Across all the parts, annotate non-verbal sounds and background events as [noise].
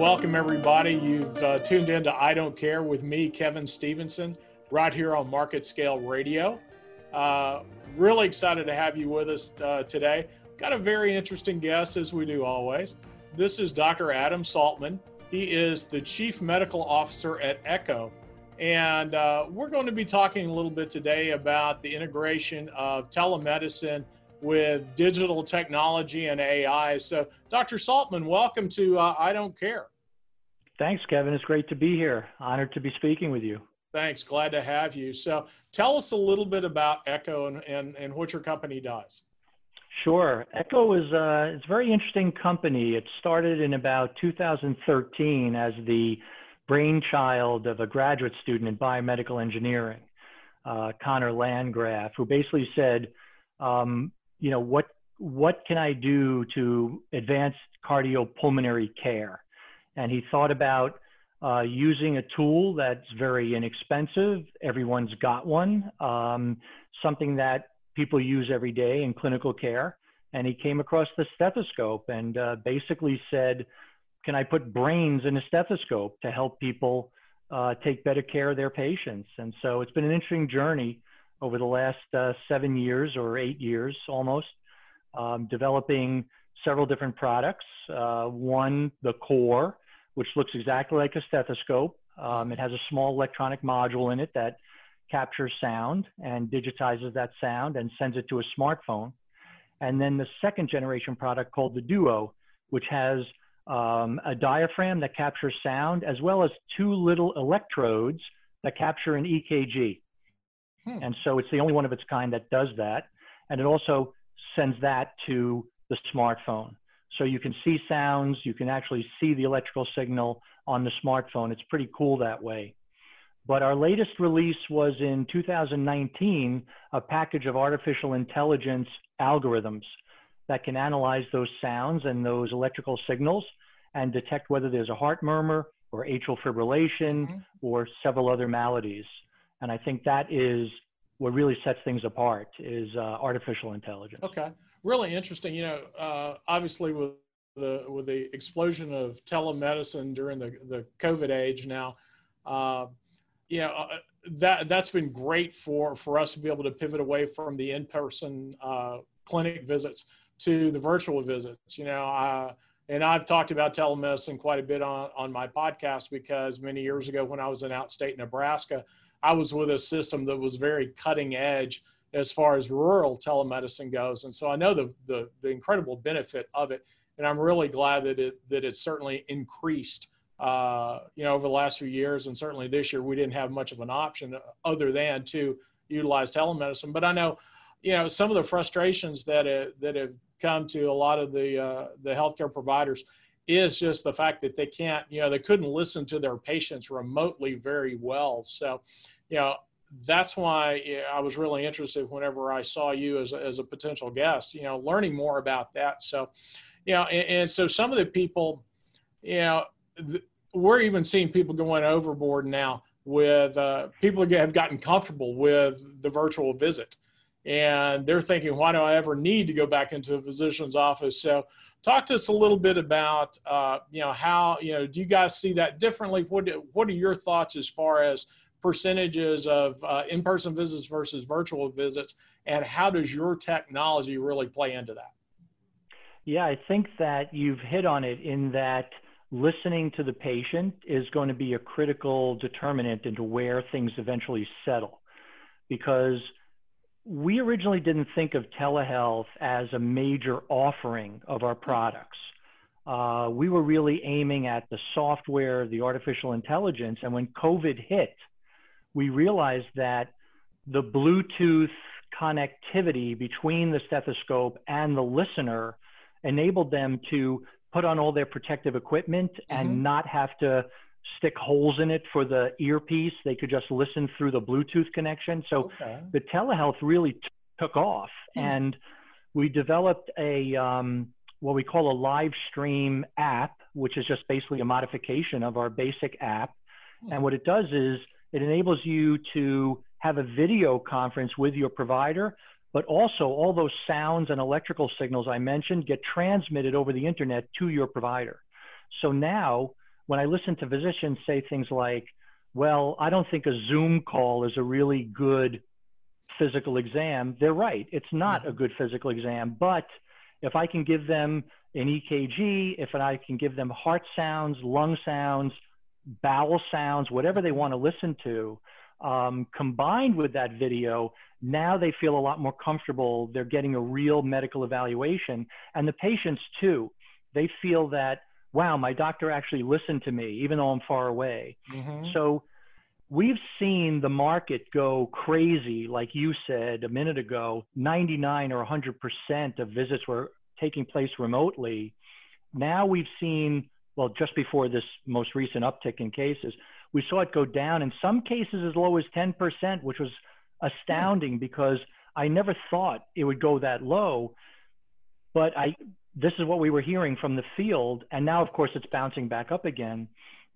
welcome everybody. You've uh, tuned in to I Don't Care with me, Kevin Stevenson, right here on MarketScale Radio. Uh, really excited to have you with us uh, today. Got a very interesting guest, as we do always. This is Dr. Adam Saltman. He is the Chief Medical Officer at Eko. And uh, we're going to be talking a little bit today about the integration of telemedicine with digital technology and AI. So, Dr. Saltman, welcome to uh, I Don't Care. Thanks, Kevin. It's great to be here. Honored to be speaking with you. Thanks. Glad to have you. So, tell us a little bit about Eko and, and, and what your company does. Sure. Eko is a, it's a very interesting company. It started in about 2013 as the brainchild of a graduate student in biomedical engineering, uh, Connor Landgraf, who basically said, um, you know, what what can I do to advance cardiopulmonary care? And he thought about uh, using a tool that's very inexpensive. Everyone's got one. Um, something that people use every day in clinical care. And he came across the stethoscope and uh, basically said, "Can I put brains in a stethoscope to help people uh, take better care of their patients?" And so it's been an interesting journey over the last uh, seven years or eight years almost, um, developing several different products. Uh, one, the core, which looks exactly like a stethoscope. Um, it has a small electronic module in it that captures sound and digitizes that sound and sends it to a smartphone. And then the second generation product called the Duo, which has um, a diaphragm that captures sound as well as two little electrodes that capture an EKG. Hmm. And so it's the only one of its kind that does that. And it also sends that to the smartphone. So you can see sounds, you can actually see the electrical signal on the smartphone. It's pretty cool that way. But our latest release was in 2019, a package of artificial intelligence algorithms that can analyze those sounds and those electrical signals and detect whether there's a heart murmur or atrial fibrillation mm-hmm. or several other maladies. And I think that is what really sets things apart is uh, artificial intelligence. Okay, really interesting. You know, uh, obviously with the with the explosion of telemedicine during the the COVID age now, uh, you know, uh, that that's been great for for us to be able to pivot away from the in person uh, clinic visits to the virtual visits. You know, and I've talked about telemedicine quite a bit on on my podcast because many years ago when I was in outstate Nebraska I was with a system that was very cutting edge as far as rural telemedicine goes, and so I know the the, the incredible benefit of it, and I'm really glad that it that it's certainly increased. Uh, you know, over the last few years, and certainly this year, we didn't have much of an option other than to utilize telemedicine. But I know, you know, some of the frustrations that uh, that have come to a lot of the uh, the healthcare providers is just the fact that they can't, you know, they couldn't listen to their patients remotely very well. So, you know, that's why I was really interested whenever I saw you as a, as a potential guest, you know, learning more about that. So, you know, and, and so some of the people, you know, th- we're even seeing people going overboard now with uh, people have gotten comfortable with the virtual visit and they're thinking, why do I ever need to go back into a physician's office? So, talk to us a little bit about, uh, you know, how, you know, do you guys see that differently? What What are your thoughts as far as percentages of uh, in-person visits versus virtual visits, and how does your technology really play into that? Yeah, I think that you've hit on it in that listening to the patient is going to be a critical determinant into where things eventually settle because we originally didn't think of telehealth as a major offering of our products. Uh, we were really aiming at the software, the artificial intelligence. And when COVID hit, we realized that the Bluetooth connectivity between the stethoscope and the listener enabled them to put on all their protective equipment and mm-hmm. not have to stick holes in it for the earpiece. They could just listen through the Bluetooth connection. So okay. the telehealth really t- took off, hmm. and we developed a um, what we call a live stream app, which is just basically a modification of our basic app. Hmm. And what it does is it enables you to have a video conference with your provider, but also all those sounds and electrical signals I mentioned get transmitted over the internet to your provider. So now when I listen to physicians say things like, well, I don't think a Zoom call is a really good physical exam, they're right. It's not a mm-hmm. good physical exam. But if I can give them an EKG, if I can give them heart sounds, lung sounds, bowel sounds, whatever they want to listen to, um, combined with that video, now they feel a lot more comfortable. They're getting a real medical evaluation. And the patients, too, they feel that, wow, my doctor actually listened to me, even though I'm far away. Mm-hmm. So we've seen the market go crazy, like you said a minute ago 99 or 100% of visits were taking place remotely. Now we've seen, well, just before this most recent uptick in cases, we saw it go down in some cases as low as 10%, which was astounding because I never thought it would go that low. But I, this is what we were hearing from the field. And now, of course, it's bouncing back up again.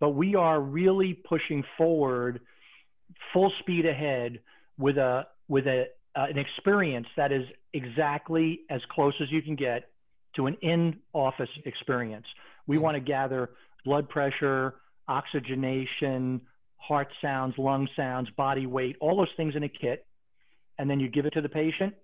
But we are really pushing forward full speed ahead with a, with a, uh, an experience that is exactly as close as you can get to an in-office experience. We want to gather blood pressure, oxygenation, heart sounds, lung sounds, body weight, all those things in a kit, and then you give it to the patient,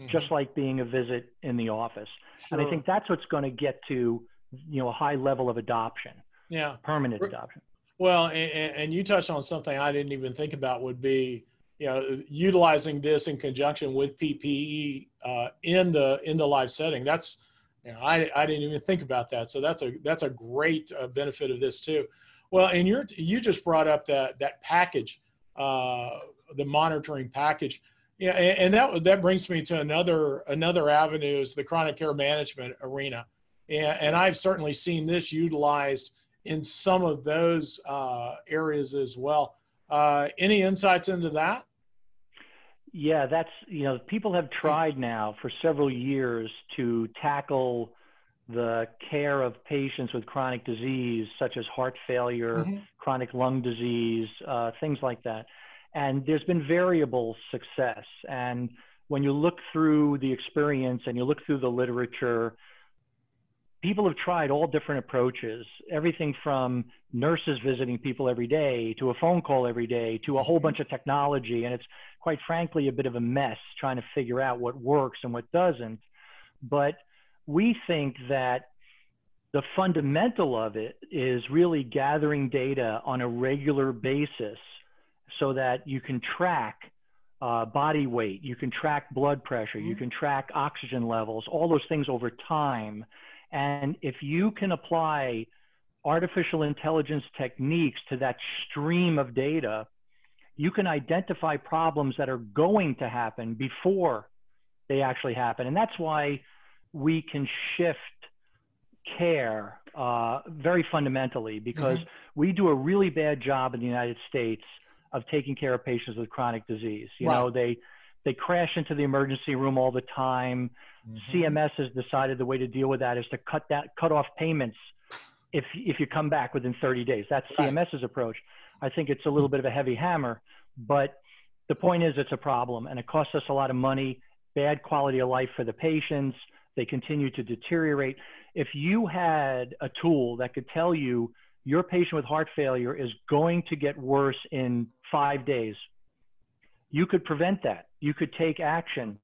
mm-hmm. just like being a visit in the office. Sure. And I think that's what's going to get to, you know, a high level of adoption. Yeah, permanent adoption. Well, and, and you touched on something I didn't even think about would be you know utilizing this in conjunction with PPE uh, in the in the live setting. That's you know, I, I didn't even think about that. So that's a that's a great uh, benefit of this too. Well, and you you just brought up that that package, uh, the monitoring package. Yeah, and, and that that brings me to another another avenue is the chronic care management arena, and, and I've certainly seen this utilized in some of those uh, areas as well. Uh, any insights into that? Yeah, that's, you know, people have tried now for several years to tackle the care of patients with chronic disease, such as heart failure, mm-hmm. chronic lung disease, uh, things like that. And there's been variable success. And when you look through the experience and you look through the literature, people have tried all different approaches everything from nurses visiting people every day to a phone call every day to a whole bunch of technology and it's quite frankly a bit of a mess trying to figure out what works and what doesn't but we think that the fundamental of it is really gathering data on a regular basis so that you can track uh, body weight, you can track blood pressure, mm-hmm. you can track oxygen levels, all those things over time and if you can apply artificial intelligence techniques to that stream of data, you can identify problems that are going to happen before they actually happen. And that's why we can shift care uh, very fundamentally because mm-hmm. we do a really bad job in the United States of taking care of patients with chronic disease. You right. know, they they crash into the emergency room all the time. Mm-hmm. CMS has decided the way to deal with that is to cut that cut off payments if if you come back within 30 days. That's right. CMS's approach. I think it's a little hmm. bit of a heavy hammer, but the point is it's a problem and it costs us a lot of money, bad quality of life for the patients. They continue to deteriorate. If you had a tool that could tell you your patient with heart failure is going to get worse in five days, you could prevent that. You could take action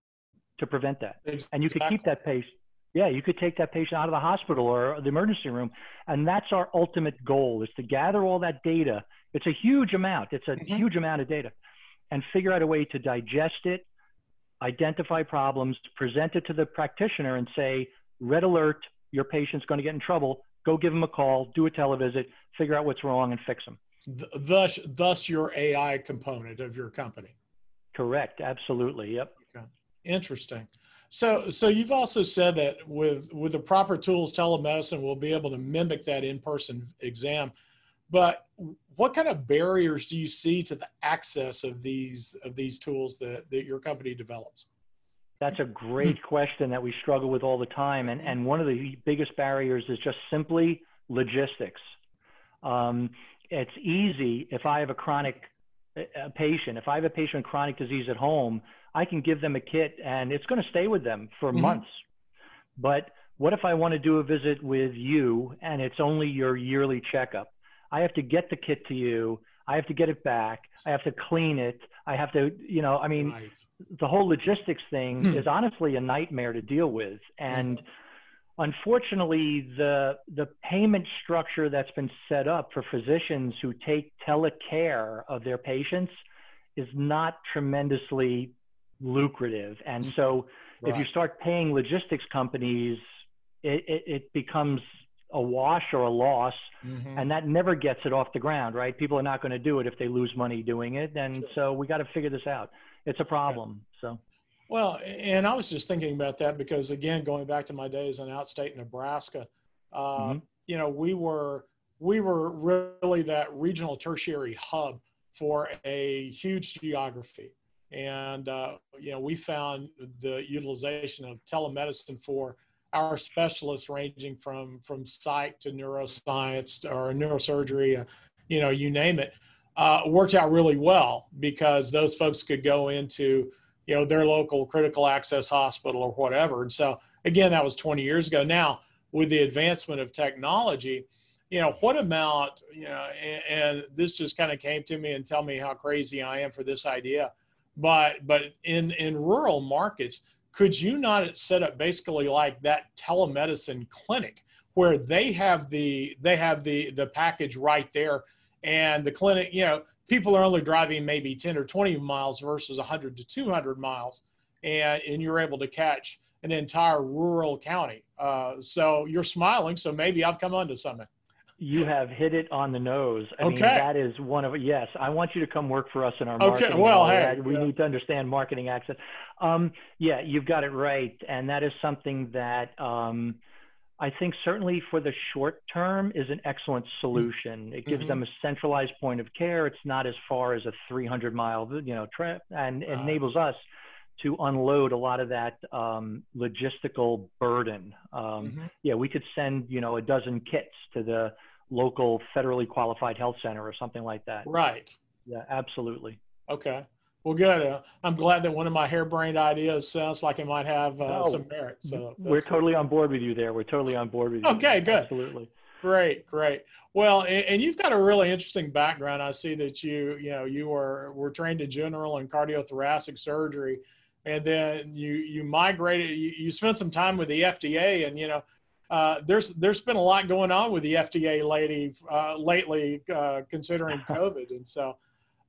to prevent that. Exactly. And you could keep that patient. Yeah, you could take that patient out of the hospital or the emergency room. And that's our ultimate goal is to gather all that data. It's a huge amount. It's a mm-hmm. huge amount of data and figure out a way to digest it, identify problems, present it to the practitioner and say, red alert, your patient's going to get in trouble. Go give them a call, do a televisit, figure out what's wrong and fix them. Thus, thus your AI component of your company. Correct. Absolutely. Yep. Interesting. So, so you've also said that with with the proper tools, telemedicine will be able to mimic that in-person exam. But what kind of barriers do you see to the access of these of these tools that, that your company develops? That's a great question that we struggle with all the time, and and one of the biggest barriers is just simply logistics. Um, it's easy if I have a chronic a patient, if I have a patient with chronic disease at home, I can give them a kit and it's going to stay with them for mm-hmm. months. But what if I want to do a visit with you and it's only your yearly checkup? I have to get the kit to you. I have to get it back. I have to clean it. I have to, you know, I mean, right. the whole logistics thing hmm. is honestly a nightmare to deal with. And mm-hmm. unfortunately, the the payment structure that's been set up for physicians who take telecare of their patients is not tremendously lucrative. And mm-hmm. so, right. if you start paying logistics companies, it, it, it becomes a wash or a loss mm-hmm. and that never gets it off the ground right people are not going to do it if they lose money doing it and sure. so we got to figure this out it's a problem yeah. so well and i was just thinking about that because again going back to my days in outstate nebraska uh, mm-hmm. you know we were we were really that regional tertiary hub for a huge geography and uh, you know we found the utilization of telemedicine for our specialists ranging from from psych to neuroscience or neurosurgery, uh, you know, you name it, uh, worked out really well because those folks could go into you know their local critical access hospital or whatever. And so again, that was 20 years ago. Now with the advancement of technology, you know what amount you know and, and this just kind of came to me and tell me how crazy i am for this idea but but in in rural markets could you not set up basically like that telemedicine clinic where they have the they have the the package right there and the clinic you know people are only driving maybe 10 or 20 miles versus 100 to 200 miles and and you're able to catch an entire rural county. Uh, so you're smiling so maybe i've come onto something you have hit it on the nose. I okay. mean, that is one of yes. I want you to come work for us in our marketing. Okay. Well, hey, we yeah. need to understand marketing access. Um, yeah, you've got it right, and that is something that um, I think certainly for the short term is an excellent solution. It gives mm-hmm. them a centralized point of care. It's not as far as a 300 mile you know trip, and uh, enables us to unload a lot of that um, logistical burden. Um, mm-hmm. Yeah, we could send you know a dozen kits to the local federally qualified health center or something like that. Right. Yeah, absolutely. Okay. Well, good. Uh, I'm glad that one of my harebrained ideas sounds like it might have uh, oh, some merit. So we're totally on board with you there. We're totally on board with you. Okay, good. Absolutely. Great, great. Well, and, and, you've got a really interesting background. I see that you, you know, you were were trained in general and cardiothoracic surgery, and then you you migrated. You, you spent some time with the FDA, and you know, uh, there's there's been a lot going on with the FDA lady uh, lately, uh, considering [laughs] COVID, and so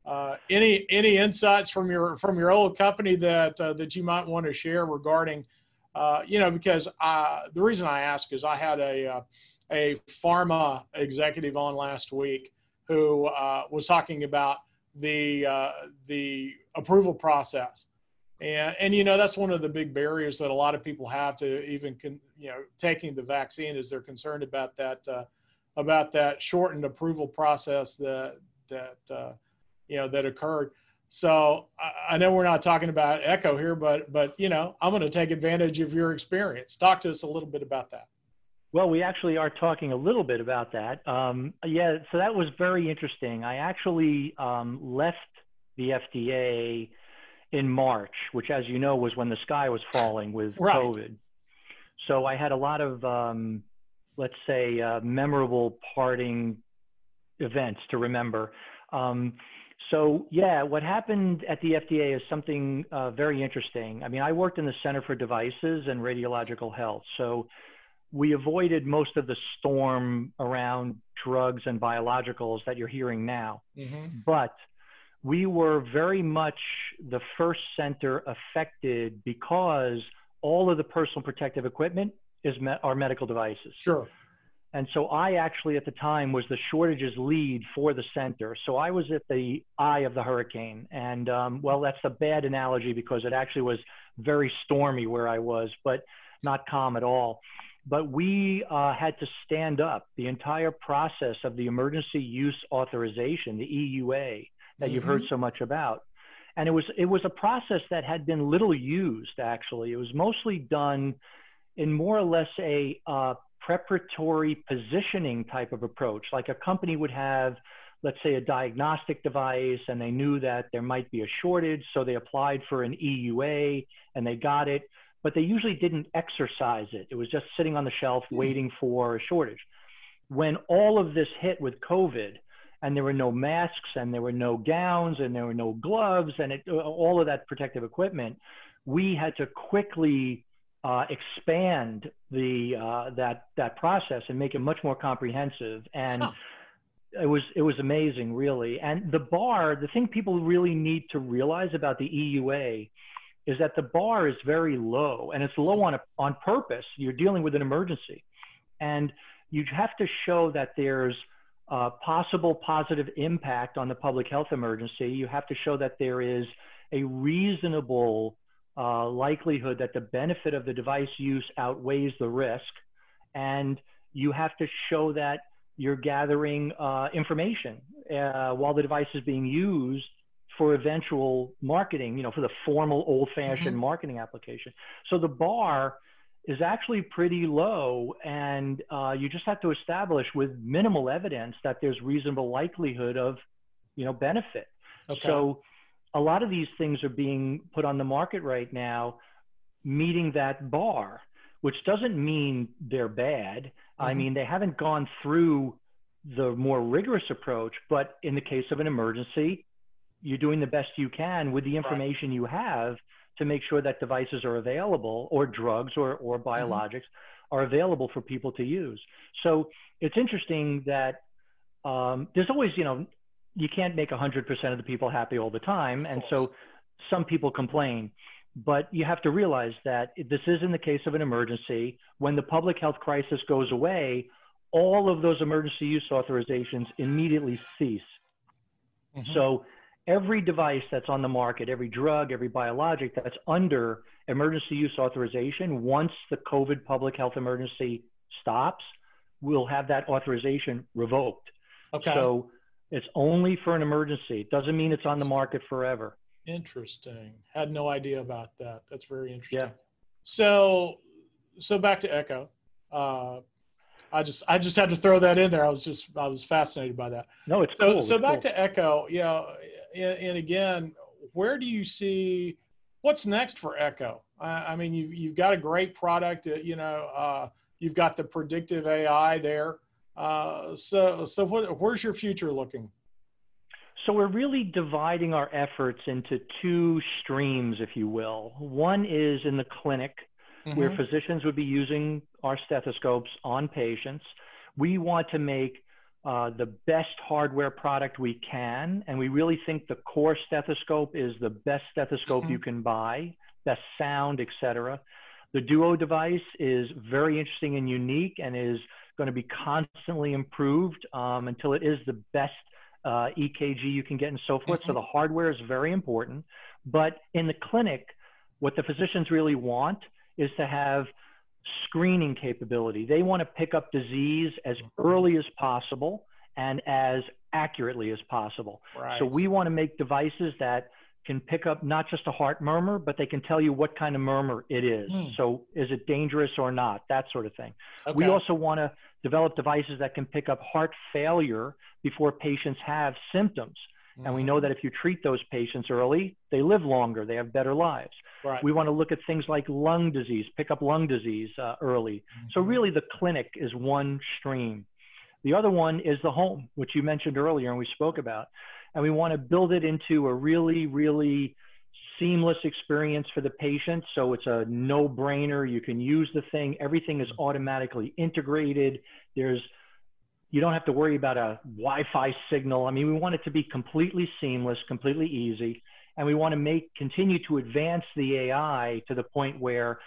uh, any any insights from your from your old company that uh, that you might want to share regarding, you know, because the reason I ask is I had a a pharma executive on last week who was talking about the the approval process. And and you know that's one of the big barriers that a lot of people have to even con, you know taking the vaccine is they're concerned about that uh, about that shortened approval process that that uh, you know that occurred. So I, I, know we're not talking about Eko here, but but you know I'm going to take advantage of your experience. Talk to us a little bit about that. Well, we actually are talking a little bit about that. Um, yeah, so that was very interesting. I actually um, left the FDA in March, which, as you know, was when the sky was falling with right. COVID. So I had a lot of, um, let's say, uh, memorable parting events to remember. Um, so yeah, what happened at the FDA is something uh, very interesting. I mean, I worked in the Center for Devices and Radiological Health, so we avoided most of the storm around drugs and biologicals that you're hearing now. Mm-hmm. But we were very much the first center affected because all of the personal protective equipment is me- our medical devices. Sure. And so I actually at the time was the shortages lead for the center. So I was at the eye of the hurricane. And um, well, that's a bad analogy because it actually was very stormy where I was, but not calm at all. But we uh, had to stand up the entire process of the emergency use authorization, the EUA, that mm-hmm. you've heard mm-hmm. so much about. And it was it was a process that had been little used actually. It was mostly done in more or less a uh, preparatory positioning type of approach. Like a company would have, let's say, a diagnostic device, and they knew that there might be a shortage, so they applied for an EUA and they got it, but they usually didn't exercise it. It was just sitting on the shelf mm-hmm. waiting for a shortage when all of this hit with COVID, and there were no masks, and there were no gowns, and there were no gloves, and it, all of that protective equipment, we had to quickly uh, expand the uh, that that process and make it much more comprehensive. And huh. it was it was amazing, really. And the bar, the thing people really need to realize about the EUA is that the bar is very low, and it's low on a, on purpose. You're dealing with an emergency, and you have to show that there's a possible positive impact on the public health emergency. You have to show that there is a reasonable uh, likelihood that the benefit of the device use outweighs the risk. And you have to show that you're gathering uh, information uh, while the device is being used for eventual marketing, you know, for the formal old fashioned mm-hmm. marketing application. So the bar is actually pretty low and uh, you just have to establish with minimal evidence that there's reasonable likelihood of, you know, benefit. Okay. So a lot of these things are being put on the market right now, meeting that bar, which doesn't mean they're bad. Mm-hmm. I mean, they haven't gone through the more rigorous approach, but in the case of an emergency, you're doing the best you can with the information right. you have to make sure that devices are available or drugs or, or mm-hmm. biologics mm-hmm. are available for people to use. So it's interesting that um, there's always, you know, you can't make 100% of the people happy all the time. And so some people complain. But you have to realize that this is in the case of an emergency. When the public health crisis goes away, all of those emergency use authorizations immediately cease. Mm-hmm. So every device that's on the market, every drug, every biologic that's under emergency use authorization, once the COVID public health emergency stops, will have that authorization revoked. Okay. So it's only for an emergency. It doesn't mean it's on the market forever. Interesting. Had no idea about that. That's very interesting. Yeah. So, so back to Eko. Uh, I just I just had to throw that in there. I was just I was fascinated by that. No, it's so cool. so it's back cool. to Eko. Yeah, and, and, again, where do you see what's next for Eko? I, I mean, you've you've got a great product. Uh, you know, uh, you've got the predictive AI there. Uh, so, so what, where's your future looking? So we're really dividing our efforts into two streams, if you will. One is in the clinic, mm-hmm. where physicians would be using our stethoscopes on patients. We want to make uh, the best hardware product we can, and we really think the core stethoscope is the best stethoscope mm-hmm. you can buy, best sound, etc. The Duo device is very interesting and unique, and is going to be constantly improved um, until it is the best uh, EKG you can get and so forth. Mm-hmm. So the hardware is very important. But in the clinic, what the physicians really want is to have screening capability. They want to pick up disease as early as possible and as accurately as possible. Right. So we want to make devices that can pick up not just a heart murmur, but they can tell you what kind of murmur it is. Hmm. So is it dangerous or not? That sort of thing. Okay. We also want to develop devices that can pick up heart failure before patients have symptoms. Mm-hmm. And we know that if you treat those patients early, they live longer, they have better lives. Right. We want to look at things like lung disease, pick up lung disease uh, early. Mm-hmm. So, really, the clinic is one stream. The other one is the home, which you mentioned earlier and we spoke about and we want to build it into a really, really seamless experience for the patient. So it's a no brainer. You can use the thing, everything is automatically integrated. There's you don't have to worry about a Wi-Fi signal. I mean, we want it to be completely seamless, completely easy, and we want to make continue to advance the AI to the point where,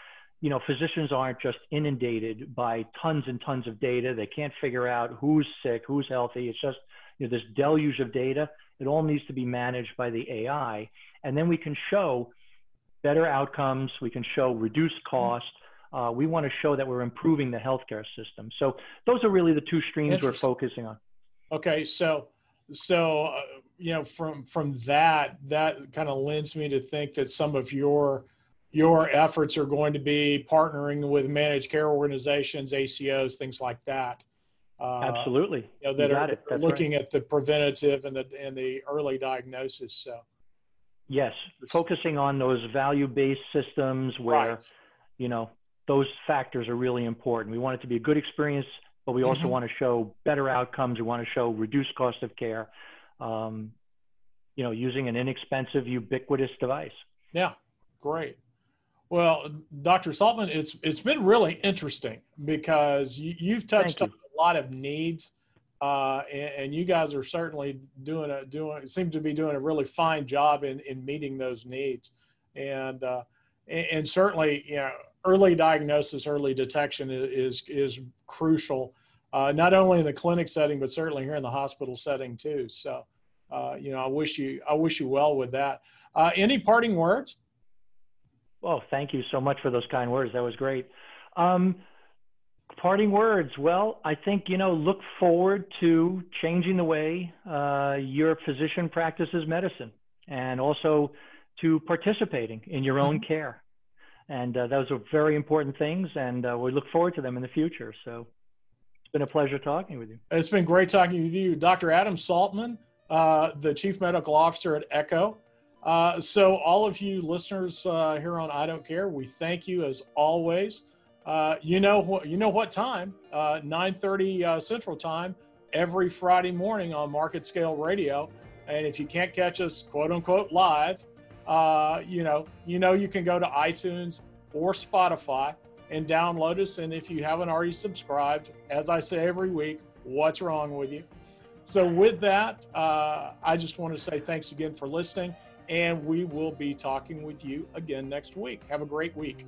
you know, physicians aren't just inundated by tons and tons of data. They can't figure out who's sick, who's healthy. It's just you know, this deluge of data. It all needs to be managed by the AI. And then we can show better outcomes. We can show reduced cost. Uh, we want to show that we're improving the healthcare system. So those are really the two streams we're focusing on. Okay, so so uh, you know from from that that kind of lends me to think that some of your your efforts are going to be partnering with managed care organizations, ACOs, things like that. Uh, Absolutely. You know, that you are looking right. at the preventative and the and the early diagnosis. So. Yes, focusing on those value-based systems where, right. you know, those factors are really important. We want it to be a good experience but we also Mhm. want to show better outcomes. We want to show reduced cost of care, um, you know, using an inexpensive, ubiquitous device. Yeah, great. Well, Dr. Saltman, it's it's been really interesting because you, you've touched Thank on a lot of needs, uh, and, and you guys are certainly doing a doing seem to be doing a really fine job in in meeting those needs, and uh, and, and certainly you know early diagnosis, early detection is is crucial, uh, not only in the clinic setting but certainly here in the hospital setting too. So, uh, you know, I wish you I wish you well with that. Uh, any parting words? Oh, thank you so much for those kind words. That was great. Um, parting words. Well, I think, you know, look forward to changing the way uh, your physician practices medicine and also to participating in your own care. And uh, those are very important things, and uh, we look forward to them in the future. So it's been a pleasure talking with you. It's been great talking with you, Dr. Adam Saltman, uh, the Chief Medical Officer at Eko. Uh, so, all of you listeners uh, here on I Don't Care, we thank you as always. Uh, you know what? You know what time? Uh, 9:30 uh, Central Time every Friday morning on MarketScale Radio. And if you can't catch us, quote unquote, live, uh, you know, you know, you can go to iTunes or Spotify and download us. And if you haven't already subscribed, as I say every week, what's wrong with you? So, with that, uh, I just want to say thanks again for listening, and we will be talking with you again next week. Have a great week.